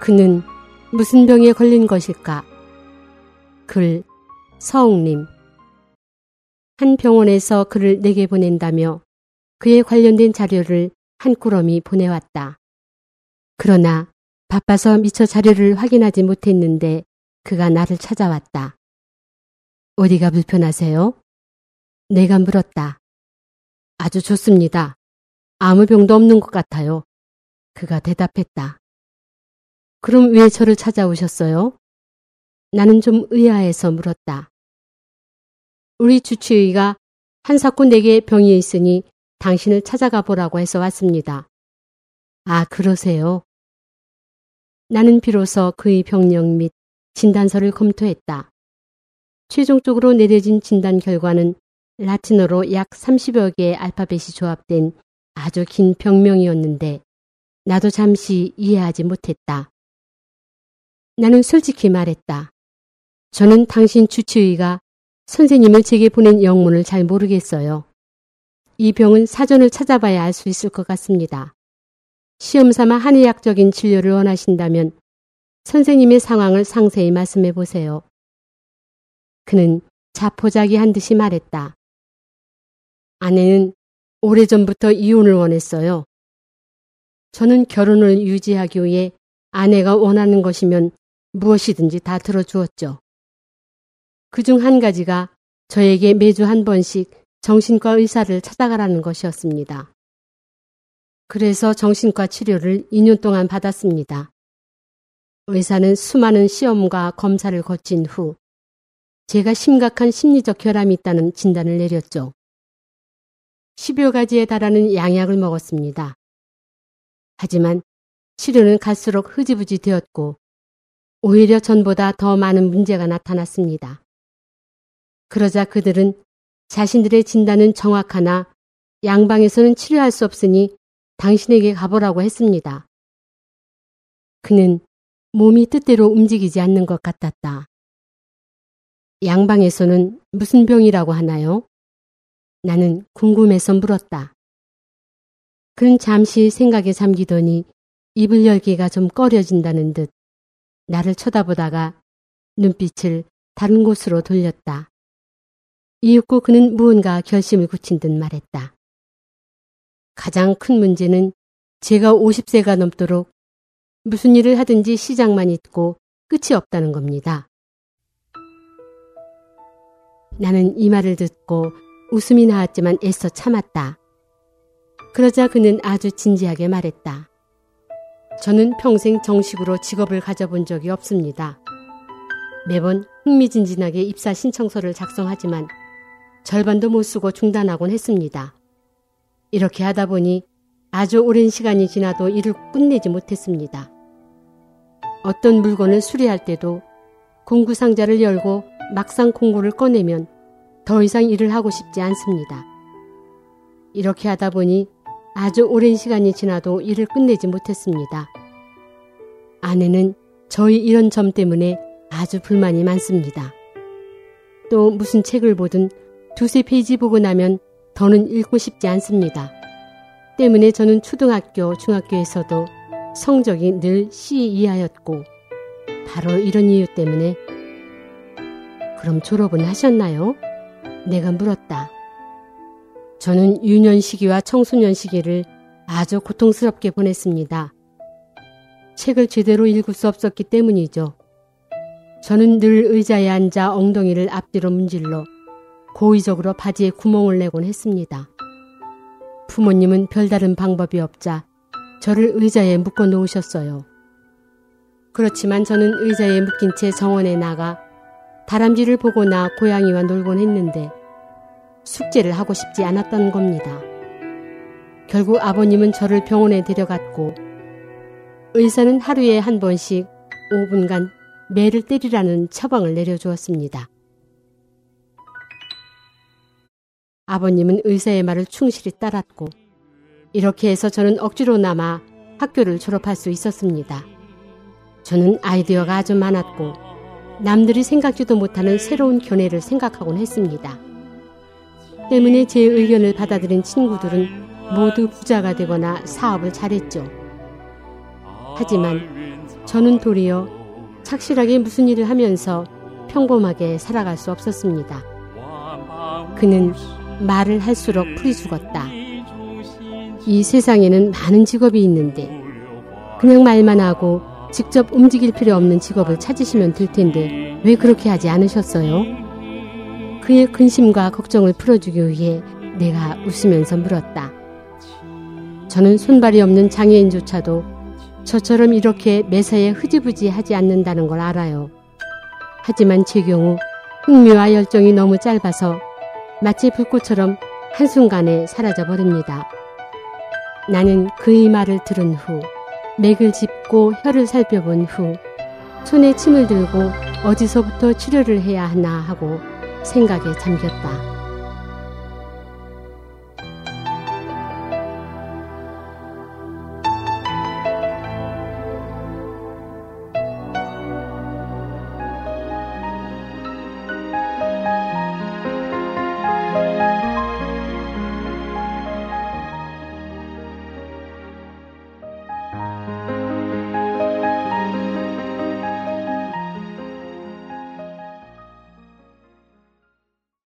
그는 무슨 병에 걸린 것일까? 글 서웅님 한 병원에서 글을 내게 보낸다며 그에 관련된 자료를 한 꾸러미 보내왔다. 그러나 바빠서 미처 자료를 확인하지 못했는데 그가 나를 찾아왔다. 어디가 불편하세요? 내가 물었다. 아주 좋습니다. 아무 병도 없는 것 같아요. 그가 대답했다. 그럼 왜 저를 찾아오셨어요? 나는 좀 의아해서 물었다. 우리 주치의가 한 사건 내게 병이 있으니 당신을 찾아가 보라고 해서 왔습니다. 아, 그러세요? 나는 비로소 그의 병력 및 진단서를 검토했다. 최종적으로 내려진 진단 결과는 라틴어로 약 30여 개의 알파벳이 조합된 아주 긴 병명이었는데 나도 잠시 이해하지 못했다. 나는 솔직히 말했다. 저는 당신 주치의가 선생님을 제게 보낸 영문을 잘 모르겠어요. 이 병은 사전을 찾아봐야 알 수 있을 것 같습니다. 시험 삼아 한의학적인 진료를 원하신다면 선생님의 상황을 상세히 말씀해 보세요. 그는 자포자기한 듯이 말했다. 아내는 오래전부터 이혼을 원했어요. 저는 결혼을 유지하기 위해 아내가 원하는 것이면 무엇이든지 다 들어주었죠. 그 중 한 가지가 저에게 매주 한 번씩 정신과 의사를 찾아가라는 것이었습니다. 그래서 정신과 치료를 2년 동안 받았습니다. 의사는 수많은 시험과 검사를 거친 후 제가 심각한 심리적 결함이 있다는 진단을 내렸죠. 10여 가지에 달하는 양약을 먹었습니다. 하지만 치료는 갈수록 흐지부지 되었고 오히려 전보다 더 많은 문제가 나타났습니다. 그러자 그들은 자신들의 진단은 정확하나 양방에서는 치료할 수 없으니 당신에게 가보라고 했습니다. 그는 몸이 뜻대로 움직이지 않는 것 같았다. 양방에서는 무슨 병이라고 하나요? 나는 궁금해서 물었다. 그는 잠시 생각에 잠기더니 입을 열기가 좀 꺼려진다는 듯 나를 쳐다보다가 눈빛을 다른 곳으로 돌렸다. 이윽고 그는 무언가 결심을 굳힌 듯 말했다. 가장 큰 문제는 제가 50세가 넘도록 무슨 일을 하든지 시작만 있고 끝이 없다는 겁니다. 나는 이 말을 듣고 웃음이 나왔지만 애써 참았다. 그러자 그는 아주 진지하게 말했다. 저는 평생 정식으로 직업을 가져본 적이 없습니다. 매번 흥미진진하게 입사 신청서를 작성하지만 절반도 못 쓰고 중단하곤 했습니다. 이렇게 하다 보니 아주 오랜 시간이 지나도 일을 끝내지 못했습니다. 어떤 물건을 수리할 때도 공구 상자를 열고 막상 공구를 꺼내면 더 이상 일을 하고 싶지 않습니다. 이렇게 하다 보니 아주 오랜 시간이 지나도 일을 끝내지 못했습니다. 아내는 저희 이런 점 때문에 아주 불만이 많습니다. 또 무슨 책을 보든 두세 페이지 보고 나면 더는 읽고 싶지 않습니다. 때문에 저는 초등학교, 중학교에서도 성적이 늘 C 이하였고 바로 이런 이유 때문에 그럼 졸업은 하셨나요? 내가 물었다. 저는 유년 시기와 청소년 시기를 아주 고통스럽게 보냈습니다. 책을 제대로 읽을 수 없었기 때문이죠. 저는 늘 의자에 앉아 엉덩이를 앞뒤로 문질러 고의적으로 바지에 구멍을 내곤 했습니다. 부모님은 별다른 방법이 없자 저를 의자에 묶어 놓으셨어요. 그렇지만 저는 의자에 묶인 채 정원에 나가 다람쥐를 보거나 고양이와 놀곤 했는데 숙제를 하고 싶지 않았던 겁니다. 결국 아버님은 저를 병원에 데려갔고 의사는 하루에 한 번씩 5분간 매를 때리라는 처방을 내려주었습니다. 아버님은 의사의 말을 충실히 따랐고 이렇게 해서 저는 억지로 남아 학교를 졸업할 수 있었습니다. 저는 아이디어가 아주 많았고 남들이 생각지도 못하는 새로운 견해를 생각하곤 했습니다. 때문에 제 의견을 받아들인 친구들은 모두 부자가 되거나 사업을 잘했죠. 하지만 저는 도리어 착실하게 무슨 일을 하면서 평범하게 살아갈 수 없었습니다. 그는 말을 할수록 풀이 죽었다. 이 세상에는 많은 직업이 있는데 그냥 말만 하고 직접 움직일 필요 없는 직업을 찾으시면 될 텐데 왜 그렇게 하지 않으셨어요? 그의 근심과 걱정을 풀어주기 위해 내가 웃으면서 물었다. 저는 손발이 없는 장애인조차도 저처럼 이렇게 매사에 흐지부지 하지 않는다는 걸 알아요. 하지만 제 경우 흥미와 열정이 너무 짧아서 마치 불꽃처럼 한순간에 사라져 버립니다. 나는 그의 말을 들은 후 맥을 짚고 혀를 살펴본 후 손에 침을 들고 어디서부터 치료를 해야 하나 하고 생각에 잠겼다.